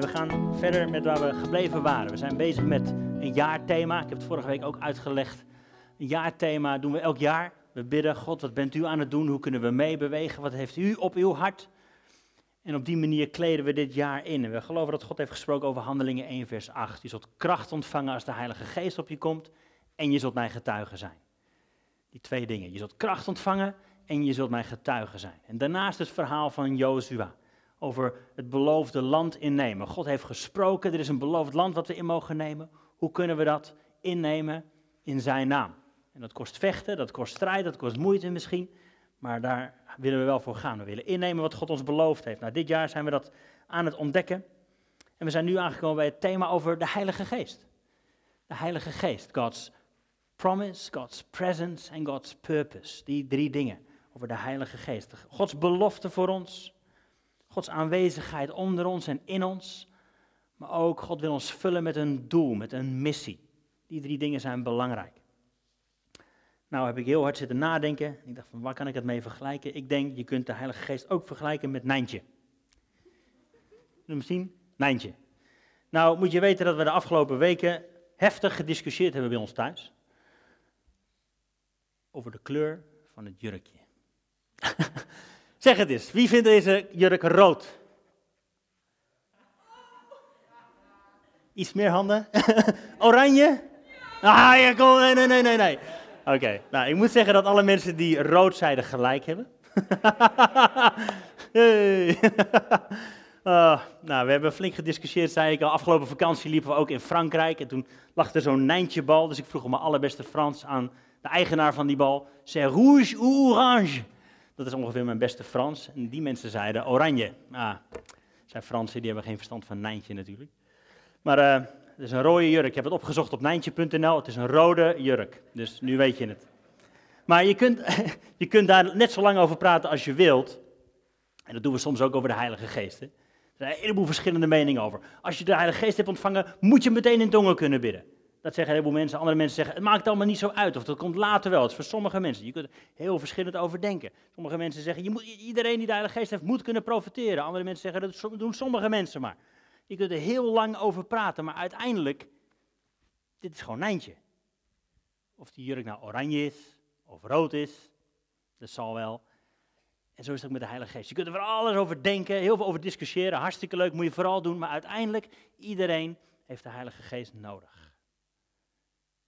We gaan verder met waar we gebleven waren. We zijn bezig met een jaarthema. Ik heb het vorige week ook uitgelegd. Een jaarthema doen we elk jaar. We bidden, God, wat bent u aan het doen? Hoe kunnen we meebewegen? Wat heeft u op uw hart? En op die manier kleden we dit jaar in. En we geloven dat God heeft gesproken over Handelingen 1, vers 8. Je zult kracht ontvangen als de Heilige Geest op je komt. En je zult mijn getuige zijn. Die twee dingen. Je zult kracht ontvangen en je zult mijn getuige zijn. En daarnaast het verhaal van Jozua over het beloofde land innemen. God heeft gesproken, er is een beloofd land wat we in mogen nemen. Hoe kunnen we dat innemen in zijn naam? En dat kost vechten, dat kost strijd, dat kost moeite misschien. Maar daar willen we wel voor gaan. We willen innemen wat God ons beloofd heeft. Nou, dit jaar zijn we dat aan het ontdekken. En we zijn nu aangekomen bij het thema over de Heilige Geest. De Heilige Geest, God's promise, God's presence en God's purpose. Die drie dingen over de Heilige Geest. Gods belofte voor ons, Gods aanwezigheid onder ons en in ons. Maar ook God wil ons vullen met een doel, met een missie. Die drie dingen zijn belangrijk. Nou heb ik heel hard zitten nadenken. Ik dacht van waar kan ik het mee vergelijken? Ik denk je kunt de Heilige Geest ook vergelijken met Nijntje. Zien? Nijntje. Nou moet je weten dat we de afgelopen weken heftig gediscussieerd hebben bij ons thuis. Over de kleur van het jurkje. zeg het eens, wie vindt deze jurk rood? Iets meer handen? Oranje? Ah, ja, kom, nee, nee, nee, nee. Oké, nou, ik moet zeggen dat alle mensen die rood zeiden gelijk hebben. hey. uh, nou, we hebben flink gediscussieerd, zei ik al. Afgelopen vakantie liepen we ook in Frankrijk en toen lag er zo'n Nijntje-bal. Dus ik vroeg op mijn allerbeste Frans aan de eigenaar van die bal. C'est rouge ou orange? Dat is ongeveer mijn beste Frans. En die mensen zeiden oranje. Ah, zijn Fransen, die hebben geen verstand van Nijntje natuurlijk. Maar uh, het is een rode jurk. Ik heb het opgezocht op nijntje.nl. Het is een rode jurk. Dus nu weet je het. Maar je kunt, je kunt daar net zo lang over praten als je wilt. En dat doen we soms ook over de Heilige Geest. Hè? Er zijn een heleboel verschillende meningen over. Als je de Heilige Geest hebt ontvangen, moet je meteen in tongen kunnen bidden. Dat zeggen een heleboel mensen. Andere mensen zeggen, het maakt allemaal niet zo uit. Of dat komt later wel. Het is voor sommige mensen. Je kunt er heel verschillend over denken. Sommige mensen zeggen, je moet, iedereen die de Heilige Geest heeft, moet kunnen profiteren. Andere mensen zeggen, dat doen sommige mensen maar. Je kunt er heel lang over praten, maar uiteindelijk, dit is gewoon Nijntje. Of die jurk nou oranje is, of rood is, dat zal wel. En zo is het ook met de Heilige Geest. Je kunt er voor alles over denken, heel veel over discussiëren, hartstikke leuk, moet je vooral doen. Maar uiteindelijk, iedereen heeft de Heilige Geest nodig.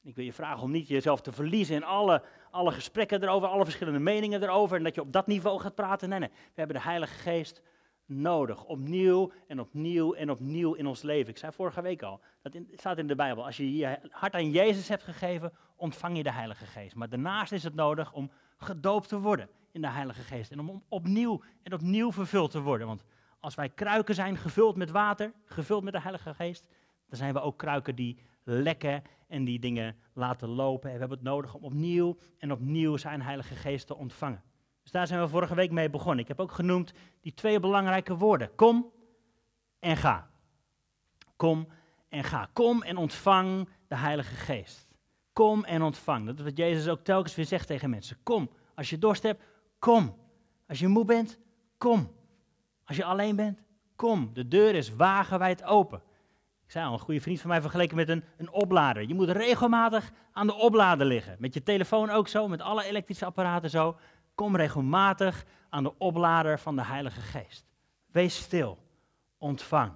Ik wil je vragen om niet jezelf te verliezen in alle, alle gesprekken erover, alle verschillende meningen erover. En dat je op dat niveau gaat praten. Nee, nee. We hebben de Heilige Geest nodig. Opnieuw en opnieuw en opnieuw in ons leven. Ik zei vorige week al, dat staat in de Bijbel. Als je je hart aan Jezus hebt gegeven, ontvang je de Heilige Geest. Maar daarnaast is het nodig om gedoopt te worden in de Heilige Geest. En om opnieuw en opnieuw vervuld te worden. Want als wij kruiken zijn gevuld met water, gevuld met de Heilige Geest, dan zijn we ook kruiken die lekken en die dingen laten lopen. En we hebben het nodig om opnieuw en opnieuw zijn Heilige Geest te ontvangen. Dus daar zijn we vorige week mee begonnen. Ik heb ook genoemd die twee belangrijke woorden. Kom en ga. Kom en ga. Kom en ontvang de Heilige Geest. Kom en ontvang. Dat is wat Jezus ook telkens weer zegt tegen mensen. Kom. Als je dorst hebt, kom. Als je moe bent, kom. Als je alleen bent, kom. De deur is wagenwijd open. Ik zei al, een goede vriend van mij vergeleken met een, een oplader. Je moet regelmatig aan de oplader liggen. Met je telefoon ook zo, met alle elektrische apparaten zo. Kom regelmatig aan de oplader van de Heilige Geest. Wees stil. Ontvang.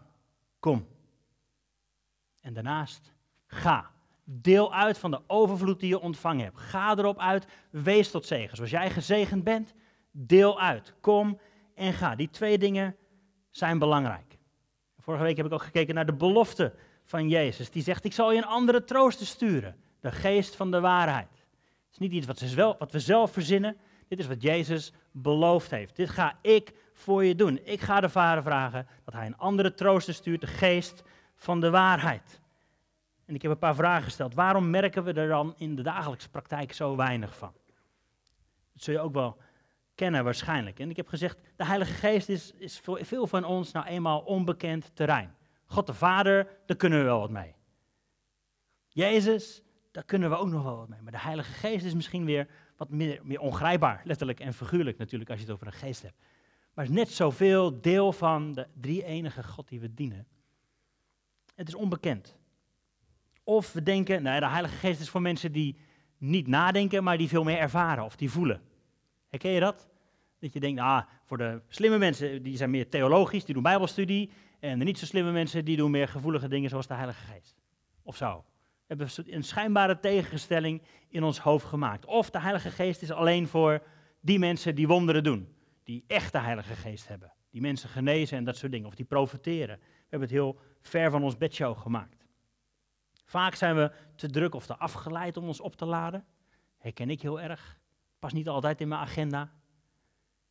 Kom. En daarnaast, ga. Deel uit van de overvloed die je ontvangen hebt. Ga erop uit. Wees tot zegen. Zoals jij gezegend bent, deel uit. Kom en ga. Die twee dingen zijn belangrijk. Vorige week heb ik ook gekeken naar de belofte van Jezus. Die zegt: Ik zal je een andere trooster sturen. De geest van de waarheid. Het is niet iets wat, we zelf verzinnen. Dit is wat Jezus beloofd heeft. Dit ga ik voor je doen. Ik ga de Vader vragen dat hij een andere trooster stuurt, de geest van de waarheid. En ik heb een paar vragen gesteld. Waarom merken we er dan in de dagelijkse praktijk zo weinig van? Dat zul je ook wel kennen waarschijnlijk. En ik heb gezegd, de Heilige Geest is, is voor veel van ons nou eenmaal onbekend terrein. God de Vader, daar kunnen we wel wat mee. Jezus, daar kunnen we ook nog wel wat mee. Maar de Heilige Geest is misschien weer wat meer, meer ongrijpbaar, letterlijk en figuurlijk natuurlijk, als je het over een geest hebt. Maar is net zoveel deel van de drie enige God die we dienen. Het is onbekend. Of we denken, nou, de Heilige Geest is voor mensen die niet nadenken, maar die veel meer ervaren of die voelen. Herken je dat? Dat je denkt, ah, voor de slimme mensen, die zijn meer theologisch, die doen bijbelstudie. En de niet zo slimme mensen, die doen meer gevoelige dingen zoals de Heilige Geest. Of zo. We hebben een schijnbare tegenstelling in ons hoofd gemaakt. Of de Heilige Geest is alleen voor die mensen die wonderen doen. Die echt de Heilige Geest hebben. Die mensen genezen en dat soort dingen. Of die profiteren. We hebben het heel ver van ons bedshow gemaakt. Vaak zijn we te druk of te afgeleid om ons op te laden. Herken ik heel erg. Pas niet altijd in mijn agenda.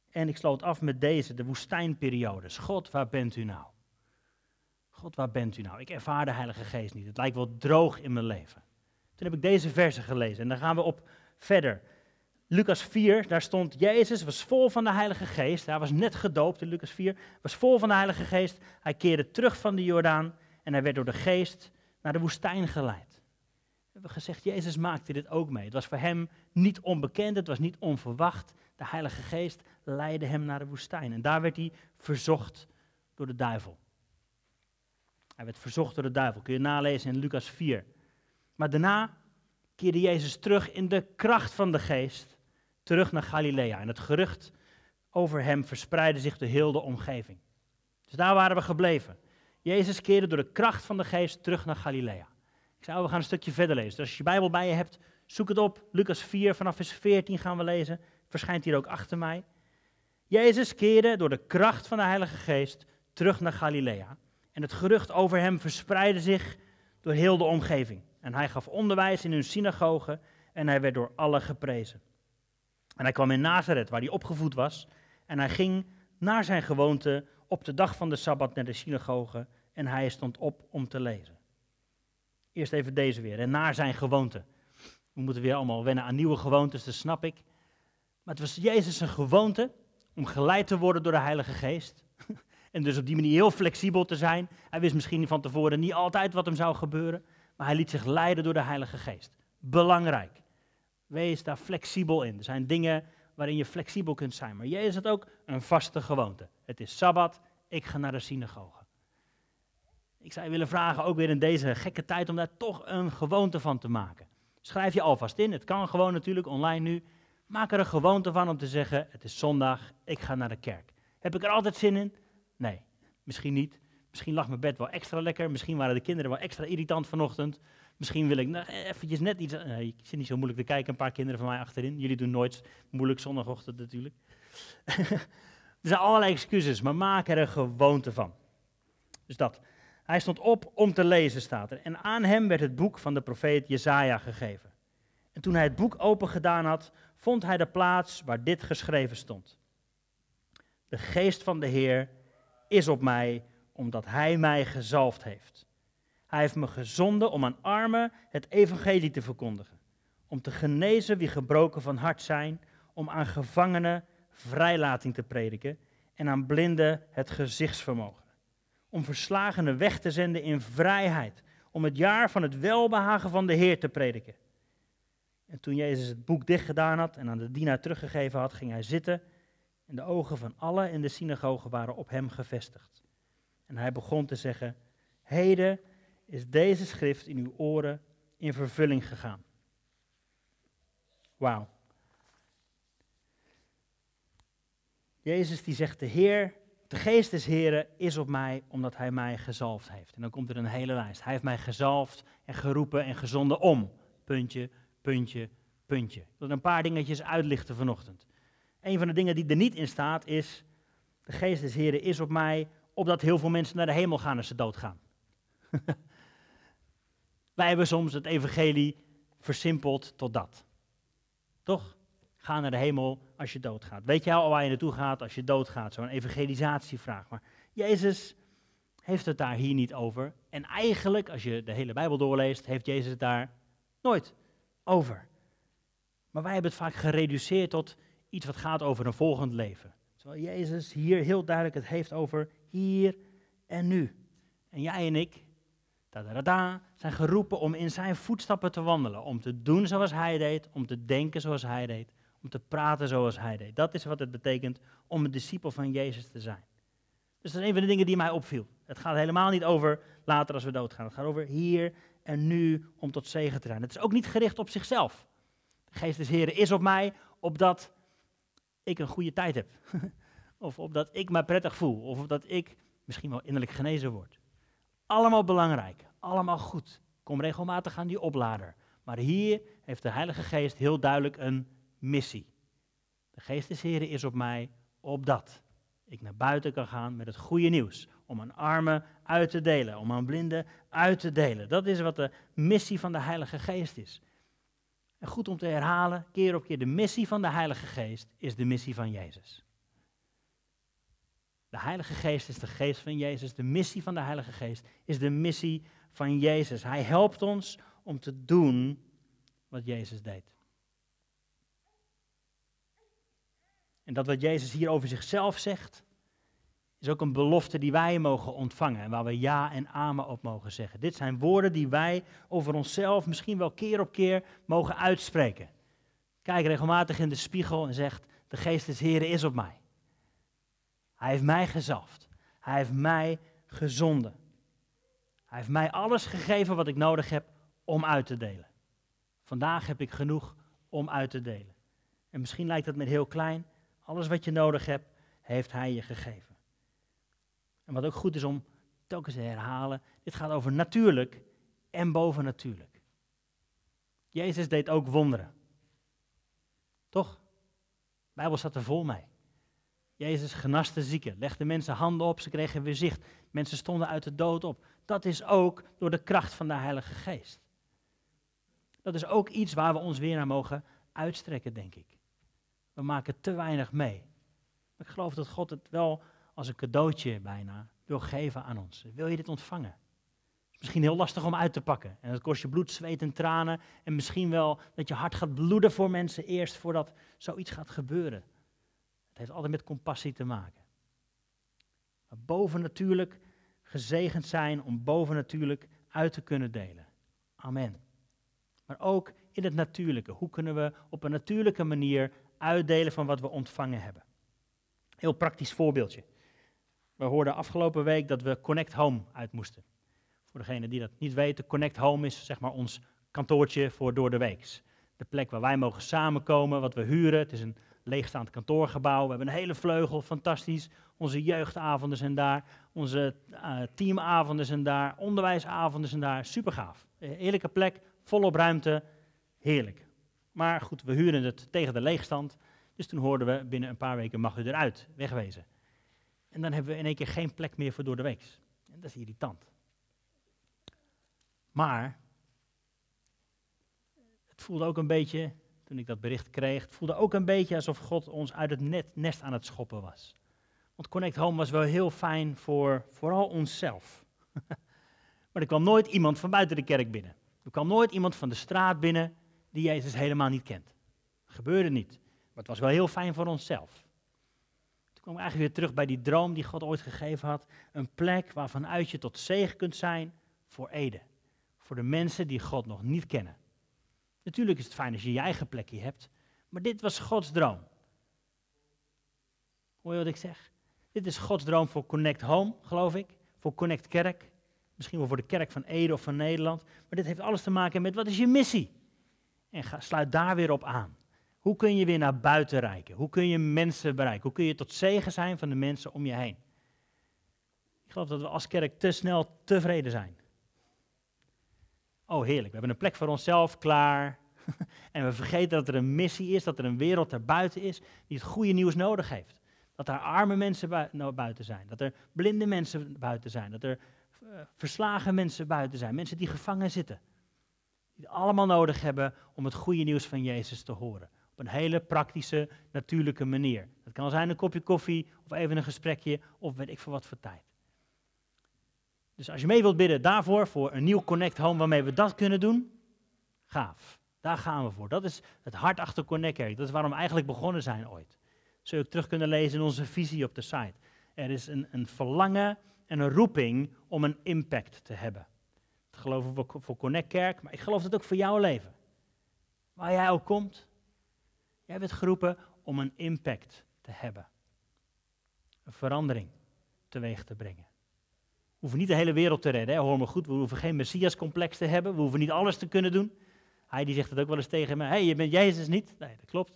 En ik sloot af met deze, de woestijnperiodes. God, waar bent u nou? God, waar bent u nou? Ik ervaar de Heilige Geest niet. Het lijkt wel droog in mijn leven. Toen heb ik deze versen gelezen en dan gaan we op verder. Lucas 4, daar stond Jezus, was vol van de Heilige Geest. Hij was net gedoopt in Lucas 4, was vol van de Heilige Geest. Hij keerde terug van de Jordaan en hij werd door de Geest naar de woestijn geleid. We hebben gezegd, Jezus maakte dit ook mee. Het was voor hem niet onbekend, het was niet onverwacht. De Heilige Geest leidde hem naar de woestijn. En daar werd hij verzocht door de duivel. Hij werd verzocht door de duivel. Kun je nalezen in Lucas 4. Maar daarna keerde Jezus terug in de kracht van de geest. Terug naar Galilea. En het gerucht over hem verspreidde zich door heel de omgeving. Dus daar waren we gebleven. Jezus keerde door de kracht van de geest terug naar Galilea. Ik zou, we gaan een stukje verder lezen. Dus als je je Bijbel bij je hebt, zoek het op. Lucas 4, vanaf vers 14 gaan we lezen. Verschijnt hier ook achter mij. Jezus keerde door de kracht van de Heilige Geest terug naar Galilea. En het gerucht over hem verspreidde zich door heel de omgeving. En hij gaf onderwijs in hun synagogen en hij werd door allen geprezen. En hij kwam in Nazareth, waar hij opgevoed was. En hij ging naar zijn gewoonte op de dag van de Sabbat naar de synagoge. En hij stond op om te lezen. Eerst even deze weer. En naar zijn gewoonte. We moeten weer allemaal wennen aan nieuwe gewoontes, dat snap ik. Maar het was Jezus een gewoonte om geleid te worden door de Heilige Geest. En dus op die manier heel flexibel te zijn. Hij wist misschien van tevoren niet altijd wat hem zou gebeuren, maar hij liet zich leiden door de Heilige Geest. Belangrijk. Wees daar flexibel in. Er zijn dingen waarin je flexibel kunt zijn. Maar Jezus had ook een vaste gewoonte. Het is Sabbat, ik ga naar de synagoge. Ik zou je willen vragen, ook weer in deze gekke tijd, om daar toch een gewoonte van te maken. Schrijf je alvast in. Het kan gewoon natuurlijk online nu. Maak er een gewoonte van om te zeggen: Het is zondag, ik ga naar de kerk. Heb ik er altijd zin in? Nee, misschien niet. Misschien lag mijn bed wel extra lekker. Misschien waren de kinderen wel extra irritant vanochtend. Misschien wil ik nou, eventjes net iets... Nee, ik zit niet zo moeilijk te kijken, een paar kinderen van mij achterin. Jullie doen nooit moeilijk zondagochtend natuurlijk. er zijn allerlei excuses, maar maak er een gewoonte van. Dus dat. Hij stond op om te lezen, staat er. En aan hem werd het boek van de profeet Jezaja gegeven. En toen hij het boek open gedaan had, vond hij de plaats waar dit geschreven stond. De geest van de Heer is op mij, omdat Hij mij gezalfd heeft. Hij heeft me gezonden om aan armen het evangelie te verkondigen, om te genezen wie gebroken van hart zijn, om aan gevangenen vrijlating te prediken en aan blinden het gezichtsvermogen, om verslagenen weg te zenden in vrijheid, om het jaar van het welbehagen van de Heer te prediken. En toen Jezus het boek dicht gedaan had en aan de dienaar teruggegeven had, ging hij zitten en de ogen van allen in de synagoge waren op hem gevestigd. En hij begon te zeggen: Heden is deze schrift in uw oren in vervulling gegaan. Wauw. Jezus die zegt: De Heer, de geest des Heren is op mij omdat hij mij gezalfd heeft. En dan komt er een hele lijst. Hij heeft mij gezalfd en geroepen en gezonden om. Puntje, puntje, puntje. Ik wil een paar dingetjes uitlichten vanochtend. Een van de dingen die er niet in staat is, de geest des Heren is op mij, opdat heel veel mensen naar de hemel gaan als ze doodgaan. Wij hebben soms het evangelie versimpeld tot dat. Toch? Ga naar de hemel als je doodgaat. Weet je al waar je naartoe gaat als je doodgaat? Zo'n evangelisatievraag. Maar Jezus heeft het daar hier niet over. En eigenlijk, als je de hele Bijbel doorleest, heeft Jezus het daar nooit over. Maar wij hebben het vaak gereduceerd tot iets wat gaat over een volgend leven. Terwijl Jezus hier heel duidelijk het heeft over hier en nu. En jij en ik, da, zijn geroepen om in zijn voetstappen te wandelen. Om te doen zoals hij deed, om te denken zoals hij deed, om te praten zoals hij deed. Dat is wat het betekent om een discipel van Jezus te zijn. Dus dat is een van de dingen die mij opviel. Het gaat helemaal niet over later als we doodgaan. Het gaat over hier en nu om tot zegen te zijn. Het is ook niet gericht op zichzelf. De geest des Heren is op mij, opdat ik een goede tijd heb. of opdat ik me prettig voel. Of opdat ik misschien wel innerlijk genezen word. Allemaal belangrijk. Allemaal goed. Kom regelmatig aan die oplader. Maar hier heeft de Heilige Geest heel duidelijk een missie. De Geest des Heren is op mij, opdat ik naar buiten kan gaan met het goede nieuws. Om aan armen uit te delen, om aan blinden uit te delen. Dat is wat de missie van de Heilige Geest is. En goed om te herhalen, keer op keer, de missie van de Heilige Geest is de missie van Jezus. De Heilige Geest is de geest van Jezus. De missie van de Heilige Geest is de missie van Jezus. Hij helpt ons om te doen wat Jezus deed. En dat wat Jezus hier over zichzelf zegt, is ook een belofte die wij mogen ontvangen en waar we ja en amen op mogen zeggen. Dit zijn woorden die wij over onszelf misschien wel keer op keer mogen uitspreken. Kijk regelmatig in de spiegel en zegt, de geest des Heren is op mij. Hij heeft mij gezalfd. Hij heeft mij gezonden. Hij heeft mij alles gegeven wat ik nodig heb om uit te delen. Vandaag heb ik genoeg om uit te delen. En misschien lijkt het met heel klein. Alles wat je nodig hebt, heeft Hij je gegeven. En wat ook goed is om telkens te herhalen, dit gaat over natuurlijk en bovennatuurlijk. Jezus deed ook wonderen. Toch? De Bijbel staat er vol mee. Jezus genaste zieken, legde mensen handen op, ze kregen weer zicht. Mensen stonden uit de dood op. Dat is ook door de kracht van de Heilige Geest. Dat is ook iets waar we ons weer naar mogen uitstrekken, denk ik. We maken te weinig mee. Ik geloof dat God het wel als een cadeautje bijna wil geven aan ons. Wil je dit ontvangen? Misschien heel lastig om uit te pakken. En dat kost je bloed, zweet en tranen. En misschien wel dat je hart gaat bloeden voor mensen eerst voordat zoiets gaat gebeuren. Het heeft altijd met compassie te maken. Maar bovennatuurlijk gezegend zijn om bovennatuurlijk uit te kunnen delen. Amen. Maar ook in het natuurlijke. Hoe kunnen we op een natuurlijke manier uitdelen van wat we ontvangen hebben? Heel praktisch voorbeeldje. We hoorden afgelopen week dat we Connect Home uit moesten. Voor degenen die dat niet weten, Connect Home is zeg maar ons kantoortje voor door de weeks. De plek waar wij mogen samenkomen, wat we huren. Het is een leegstaand kantoorgebouw. We hebben een hele vleugel, fantastisch. Onze jeugdavonden zijn daar, onze uh, teamavonden zijn daar, onderwijsavonden zijn daar. Super gaaf. Heerlijke plek, volop ruimte, heerlijk. Maar goed, we huren het tegen de leegstand. Dus toen hoorden we, binnen een paar weken mag u eruit, wegwezen. En dan hebben we in één keer geen plek meer voor door de weeks. En dat is irritant. Maar het voelde ook een beetje, toen ik dat bericht kreeg, het voelde ook een beetje alsof God ons uit het net, nest aan het schoppen was. Want Connect Home was wel heel fijn voor vooral onszelf. maar er kwam nooit iemand van buiten de kerk binnen. Er kwam nooit iemand van de straat binnen die Jezus helemaal niet kent. Gebeurde niet. Maar het was wel heel fijn voor onszelf. Toen kwam ik eigenlijk weer terug bij die droom die God ooit gegeven had. Een plek waarvanuit je tot zegen kunt zijn voor Ede. Voor de mensen die God nog niet kennen. Natuurlijk is het fijn als je je eigen plekje hebt. Maar dit was Gods droom. Hoor je wat ik zeg? Dit is Gods droom voor Connect Home, geloof ik. Voor Connect Kerk. Misschien wel voor de kerk van Ede of van Nederland. Maar dit heeft alles te maken met wat is je missie? En sluit daar weer op aan. Hoe kun je weer naar buiten reiken? Hoe kun je mensen bereiken? Hoe kun je tot zegen zijn van de mensen om je heen? Ik geloof dat we als kerk te snel tevreden zijn. Oh, heerlijk. We hebben een plek voor onszelf klaar. en we vergeten dat er een missie is, dat er een wereld erbuiten is die het goede nieuws nodig heeft. Dat er arme mensen nou, buiten zijn, dat er blinde mensen buiten zijn, dat er uh, verslagen mensen buiten zijn, mensen die gevangen zitten. Die allemaal nodig hebben om het goede nieuws van Jezus te horen. Op een hele praktische, natuurlijke manier. Dat kan zijn een kopje koffie of even een gesprekje of weet ik voor wat voor tijd. Dus als je mee wilt bidden daarvoor, voor een nieuw Connect Home waarmee we dat kunnen doen, gaaf. Daar gaan we voor. Dat is het hart achter Connect Kerk. Dat is waarom we eigenlijk begonnen zijn ooit. Zul je ook terug kunnen lezen in onze visie op de site. Er is een, een verlangen en een roeping om een impact te hebben. Geloven we voor Connect Kerk, maar ik geloof dat ook voor jouw leven. Waar jij ook komt, jij bent geroepen om een impact te hebben. Een verandering teweeg te brengen. hoeven niet de hele wereld te redden, hè? hoor me goed. We hoeven geen Messias-complex te hebben. We hoeven niet alles te kunnen doen. Hij die zegt het ook wel eens tegen me. Hé, hey, je bent Jezus niet. Nee, dat klopt.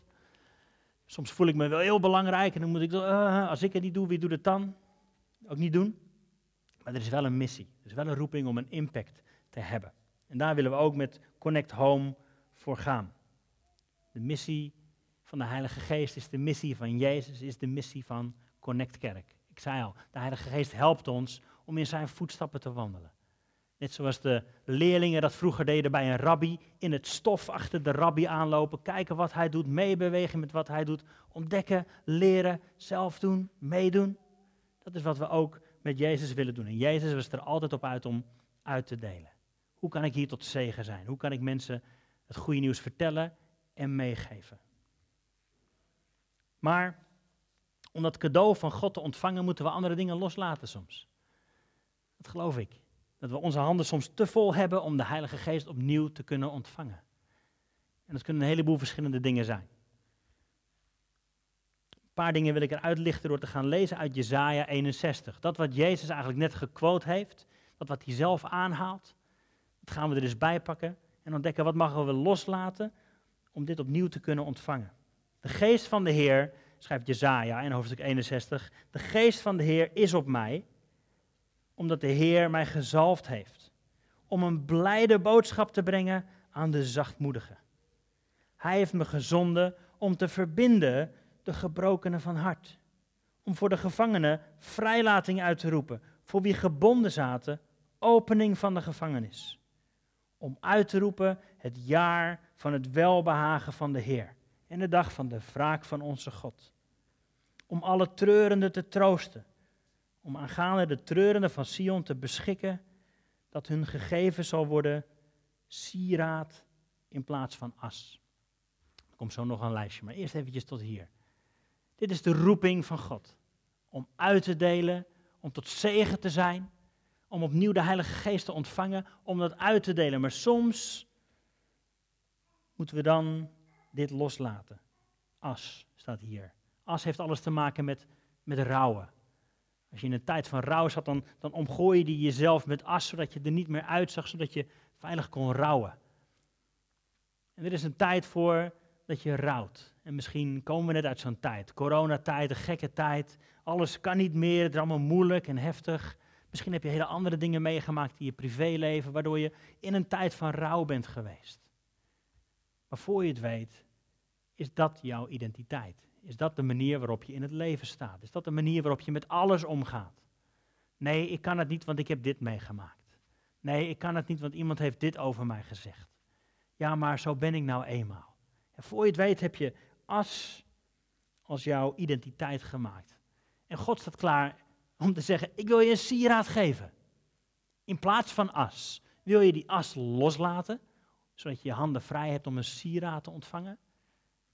Soms voel ik me wel heel belangrijk en dan moet ik, uh, als ik het niet doe, wie doet het dan? Ook niet doen. Maar er is wel een missie. Er is wel een roeping om een impact te hebben. En daar willen we ook met Connect Home voor gaan. De missie van de Heilige Geest is de missie van Jezus, is de missie van Connect Kerk. Ik zei al, de Heilige Geest helpt ons om in zijn voetstappen te wandelen. Net zoals de leerlingen dat vroeger deden bij een rabbi, in het stof achter de rabbi aanlopen, kijken wat hij doet, meebewegen met wat hij doet, ontdekken, leren, zelf doen, meedoen. Dat is wat we ook met Jezus willen doen. En Jezus was er altijd op uit om uit te delen. Hoe kan ik hier tot zegen zijn? Hoe kan ik mensen het goede nieuws vertellen en meegeven? Maar om dat cadeau van God te ontvangen, moeten we andere dingen loslaten soms. Dat geloof ik. Dat we onze handen soms te vol hebben om de Heilige Geest opnieuw te kunnen ontvangen. En dat kunnen een heleboel verschillende dingen zijn. Een paar dingen wil ik eruit lichten door te gaan lezen uit Jesaja 61. Dat wat Jezus eigenlijk net gequote heeft, dat wat hij zelf aanhaalt, dat gaan we er eens bij pakken en ontdekken wat mogen we loslaten om dit opnieuw te kunnen ontvangen. De geest van de Heer, schrijft Jezaja in hoofdstuk 61, de geest van de Heer is op mij, omdat de Heer mij gezalfd heeft, om een blijde boodschap te brengen aan de zachtmoedigen. Hij heeft me gezonden om te verbinden de gebrokenen van hart, om voor de gevangenen vrijlating uit te roepen, voor wie gebonden zaten, opening van de gevangenis, om uit te roepen het jaar van het welbehagen van de Heer en de dag van de wraak van onze God. Om alle treurenden te troosten. Om aangaande de treurenden van Sion te beschikken dat hun gegeven zal worden sieraad in plaats van as. Er komt zo nog een lijstje, maar eerst eventjes tot hier. Dit is de roeping van God. Om uit te delen, om tot zegen te zijn, om opnieuw de Heilige Geest te ontvangen, om dat uit te delen. Maar soms moeten we dan dit loslaten. As staat hier. As heeft alles te maken met, met rouwen. Als je in een tijd van rouw zat, dan, dan omgooi je jezelf met as, zodat je er niet meer uitzag, zodat je veilig kon rouwen. En er is een tijd voor dat je rouwt. En misschien komen we net uit zo'n tijd. Coronatijd, een gekke tijd. Alles kan niet meer, het is allemaal moeilijk en heftig. Misschien heb je hele andere dingen meegemaakt in je privéleven, waardoor je in een tijd van rouw bent geweest. Maar voor je het weet, is dat jouw identiteit. Is dat de manier waarop je in het leven staat? Is dat de manier waarop je met alles omgaat? Nee, ik kan het niet, want ik heb dit meegemaakt. Nee, ik kan het niet, want iemand heeft dit over mij gezegd. Ja, maar zo ben ik nou eenmaal. En voor je het weet heb je as als jouw identiteit gemaakt. En God staat klaar om te zeggen, ik wil je een sieraad geven. In plaats van as. Wil je die as loslaten, zodat je je handen vrij hebt om een sieraad te ontvangen?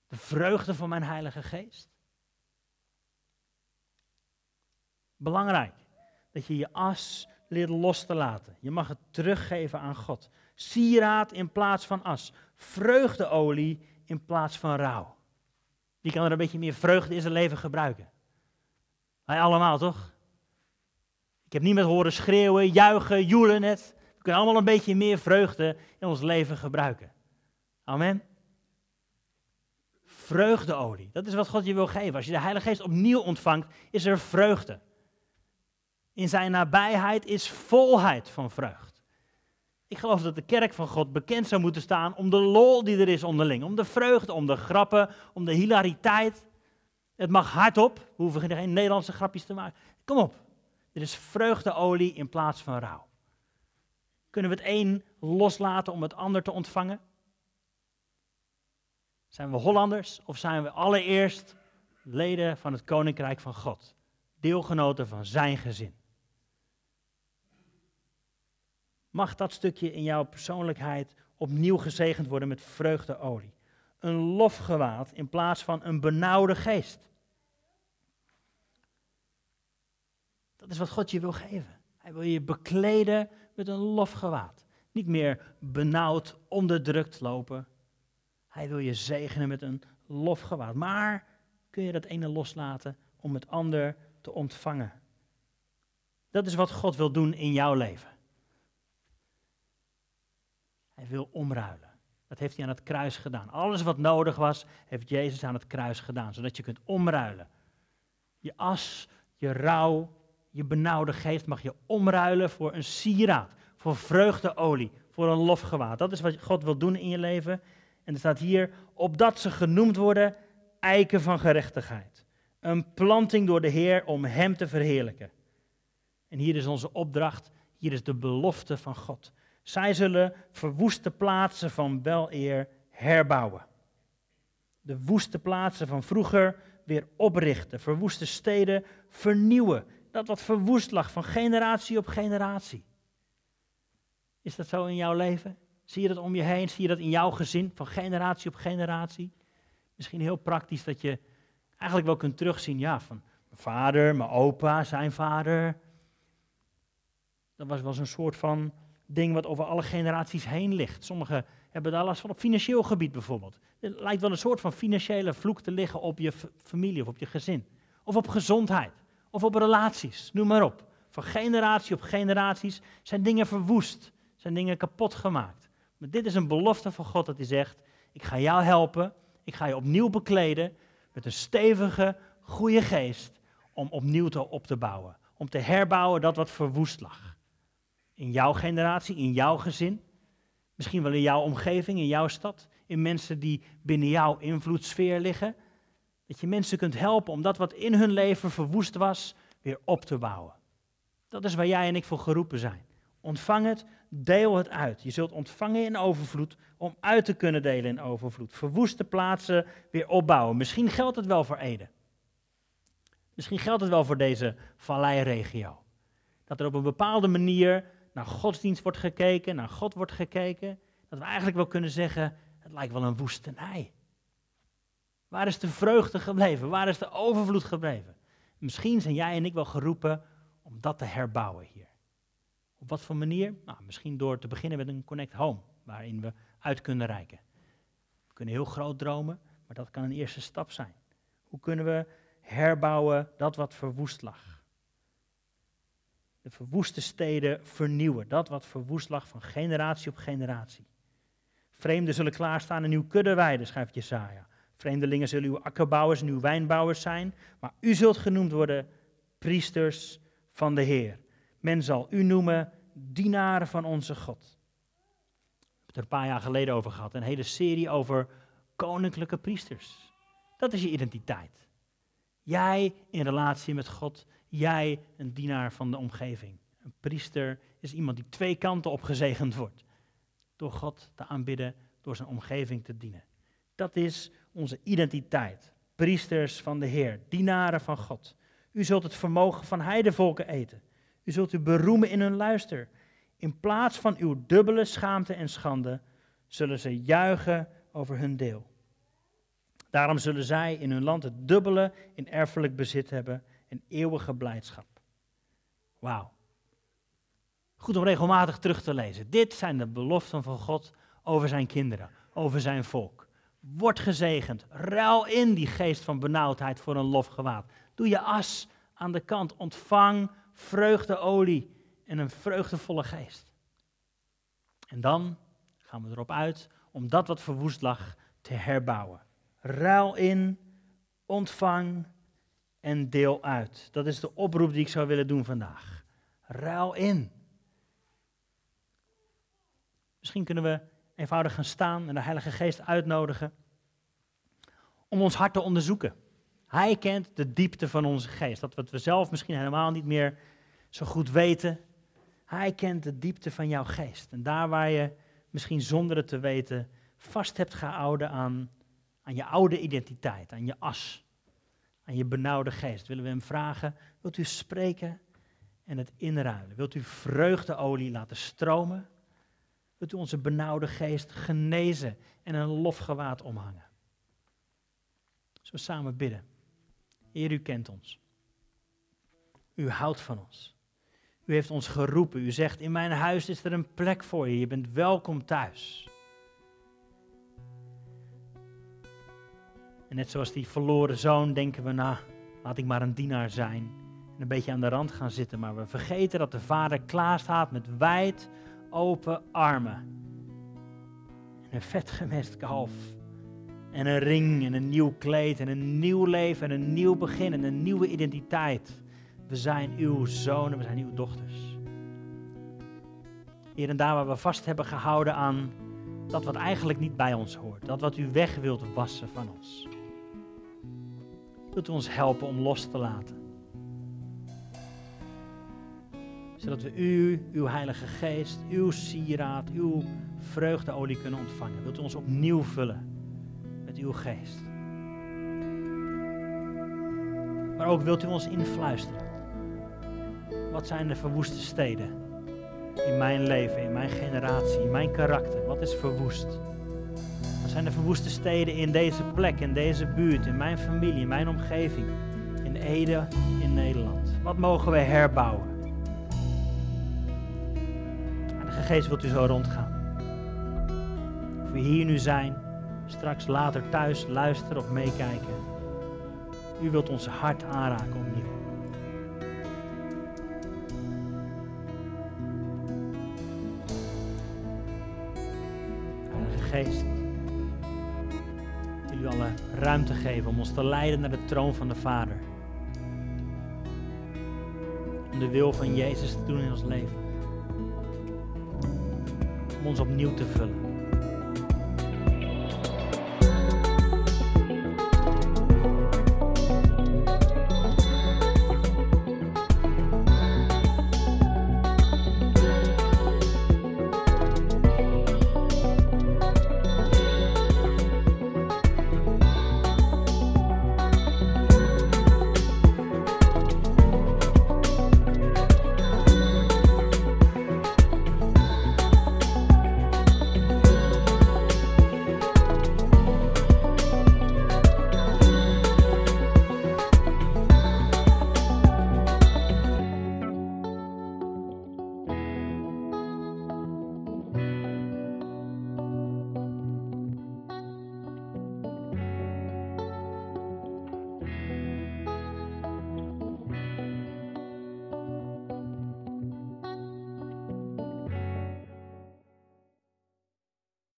De vreugde van mijn Heilige Geest. Belangrijk dat je je as leert los te laten. Je mag het teruggeven aan God. Sieraad in plaats van as. Vreugdeolie in plaats van rouw. Wie kan er een beetje meer vreugde in zijn leven gebruiken? Wij allemaal, toch? Ik heb niemand horen schreeuwen, juichen, joelen net. We kunnen allemaal een beetje meer vreugde in ons leven gebruiken. Amen. Vreugdeolie, dat is wat God je wil geven. Als je de Heilige Geest opnieuw ontvangt, is er vreugde. In zijn nabijheid is volheid van vreugd. Ik geloof dat de kerk van God bekend zou moeten staan om de lol die er is onderling. Om de vreugde, om de grappen, om de hilariteit. Het mag hardop. We hoeven geen Nederlandse grapjes te maken. Kom op. Dit is vreugdeolie in plaats van rouw. Kunnen we het een loslaten om het ander te ontvangen? Zijn we Hollanders of zijn we allereerst leden van het Koninkrijk van God? Deelgenoten van zijn gezin. Mag dat stukje in jouw persoonlijkheid opnieuw gezegend worden met vreugdeolie? Een lofgewaad in plaats van een benauwde geest. Dat is wat God je wil geven. Hij wil je bekleden met een lofgewaad. Niet meer benauwd, onderdrukt lopen. Hij wil je zegenen met een lofgewaad. Maar kun je dat ene loslaten om het ander te ontvangen? Dat is wat God wil doen in jouw leven. Hij wil omruilen. Dat heeft hij aan het kruis gedaan. Alles wat nodig was, heeft Jezus aan het kruis gedaan, zodat je kunt omruilen. Je as, je rouw, je benauwde geest mag je omruilen voor een sieraad, voor vreugdeolie, voor een lofgewaad. Dat is wat God wil doen in je leven. En er staat hier, opdat ze genoemd worden eiken van gerechtigheid. Een planting door de Heer om Hem te verheerlijken. En hier is onze opdracht, hier is de belofte van God. Zij zullen verwoeste plaatsen van wel eer herbouwen. De woeste plaatsen van vroeger weer oprichten. Verwoeste steden vernieuwen. Dat wat verwoest lag van generatie op generatie. Is dat zo in jouw leven? Zie je dat om je heen? Zie je dat in jouw gezin van generatie op generatie? Misschien heel praktisch dat je eigenlijk wel kunt terugzien, ja, van mijn vader, mijn opa, zijn vader. Dat was wel een soort van ding wat over alle generaties heen ligt. Sommigen hebben daar last van op financieel gebied bijvoorbeeld. Er lijkt wel een soort van financiële vloek te liggen op je familie of op je gezin. Of op gezondheid. Of op relaties. Noem maar op. Van generatie op generaties zijn dingen verwoest. Zijn dingen kapot gemaakt. Maar dit is een belofte van God dat hij zegt: Ik ga jou helpen. Ik ga je opnieuw bekleden met een stevige, goede geest. Om opnieuw te op te bouwen. Om te herbouwen dat wat verwoest lag. In jouw generatie, in jouw gezin. Misschien wel in jouw omgeving, in jouw stad. In mensen die binnen jouw invloedssfeer liggen. Dat je mensen kunt helpen om dat wat in hun leven verwoest was, weer op te bouwen. Dat is waar jij en ik voor geroepen zijn. Ontvang het, deel het uit. Je zult ontvangen in overvloed om uit te kunnen delen in overvloed. Verwoeste plaatsen weer opbouwen. Misschien geldt het wel voor Ede. Misschien geldt het wel voor deze valleiregio. Dat er op een bepaalde manier naar godsdienst wordt gekeken, naar God wordt gekeken. Dat we eigenlijk wel kunnen zeggen, het lijkt wel een woestenij. Waar is de vreugde gebleven? Waar is de overvloed gebleven? Misschien zijn jij en ik wel geroepen om dat te herbouwen hier. Op wat voor manier? Nou, misschien door te beginnen met een Connect Home, waarin we uit kunnen reiken. We kunnen heel groot dromen, maar dat kan een eerste stap zijn. Hoe kunnen we herbouwen dat wat verwoest lag? De verwoeste steden vernieuwen, dat wat verwoest lag van generatie op generatie. Vreemden zullen klaarstaan en uw kudde weiden, schrijft Jesaja. Vreemdelingen zullen uw akkerbouwers en uw wijnbouwers zijn, maar u zult genoemd worden priesters van de Heer. Men zal u noemen dienaren van onze God. We hebben het er een paar jaar geleden over gehad, een hele serie over koninklijke priesters. Dat is je identiteit. Jij in relatie met God, jij een dienaar van de omgeving. Een priester is iemand die twee kanten op gezegend wordt. Door God te aanbidden, door zijn omgeving te dienen. Dat is onze identiteit. Priesters van de Heer, dienaren van God. U zult het vermogen van heidevolken eten. U zult u beroemen in hun luister. In plaats van uw dubbele schaamte en schande zullen ze juichen over hun deel. Daarom zullen zij in hun land het dubbele in erfelijk bezit hebben en eeuwige blijdschap. Wauw. Goed om regelmatig terug te lezen. Dit zijn de beloften van God over zijn kinderen, over zijn volk. Word gezegend. Ruil in die geest van benauwdheid voor een lofgewaad. Doe je as aan de kant. Ontvang vreugdeolie en een vreugdevolle geest. En dan gaan we erop uit om dat wat verwoest lag te herbouwen. Ruil in, ontvang en deel uit. Dat is de oproep die ik zou willen doen vandaag. Ruil in. Misschien kunnen we eenvoudig gaan staan en de Heilige Geest uitnodigen om ons hart te onderzoeken. Hij kent de diepte van onze geest, dat wat we zelf misschien helemaal niet meer zo goed weten. Hij kent de diepte van jouw geest. En daar waar je misschien zonder het te weten vast hebt gehouden aan, aan je oude identiteit, aan je as, aan je benauwde geest, willen we hem vragen, wilt u spreken en het inruilen? Wilt u vreugdeolie laten stromen? Wilt u onze benauwde geest genezen en een lofgewaad omhangen? We samen bidden? Heer, u kent ons. U houdt van ons. U heeft ons geroepen. U zegt, in mijn huis is er een plek voor je. Je bent welkom thuis. En net zoals die verloren zoon denken we, nou, laat ik maar een dienaar zijn. een beetje aan de rand gaan zitten, maar we vergeten dat de Vader klaar staat met wijd open armen. En een vet gemest kalf. En een ring en een nieuw kleed en een nieuw leven en een nieuw begin en een nieuwe identiteit. We zijn uw zonen, we zijn uw dochters. Hier en daar waar we vast hebben gehouden aan dat wat eigenlijk niet bij ons hoort. Dat wat u weg wilt wassen van ons. Wilt u ons helpen om los te laten? Zodat we u, uw Heilige Geest, uw sieraad, uw vreugdeolie kunnen ontvangen. Wilt u ons opnieuw vullen met uw geest? Maar ook wilt u ons influisteren. Wat zijn de verwoeste steden in mijn leven, in mijn generatie, in mijn karakter? Wat is verwoest? Wat zijn de verwoeste steden in deze plek, in deze buurt, in mijn familie, in mijn omgeving, in Ede, in Nederland? Wat mogen we herbouwen? Geest wilt u zo rondgaan. Of we hier nu zijn, straks later thuis luisteren of meekijken. U wilt ons hart aanraken opnieuw. Heilige Geest, wil u alle ruimte geven om ons te leiden naar de troon van de Vader. Om de wil van Jezus te doen in ons leven. Ons opnieuw te vullen.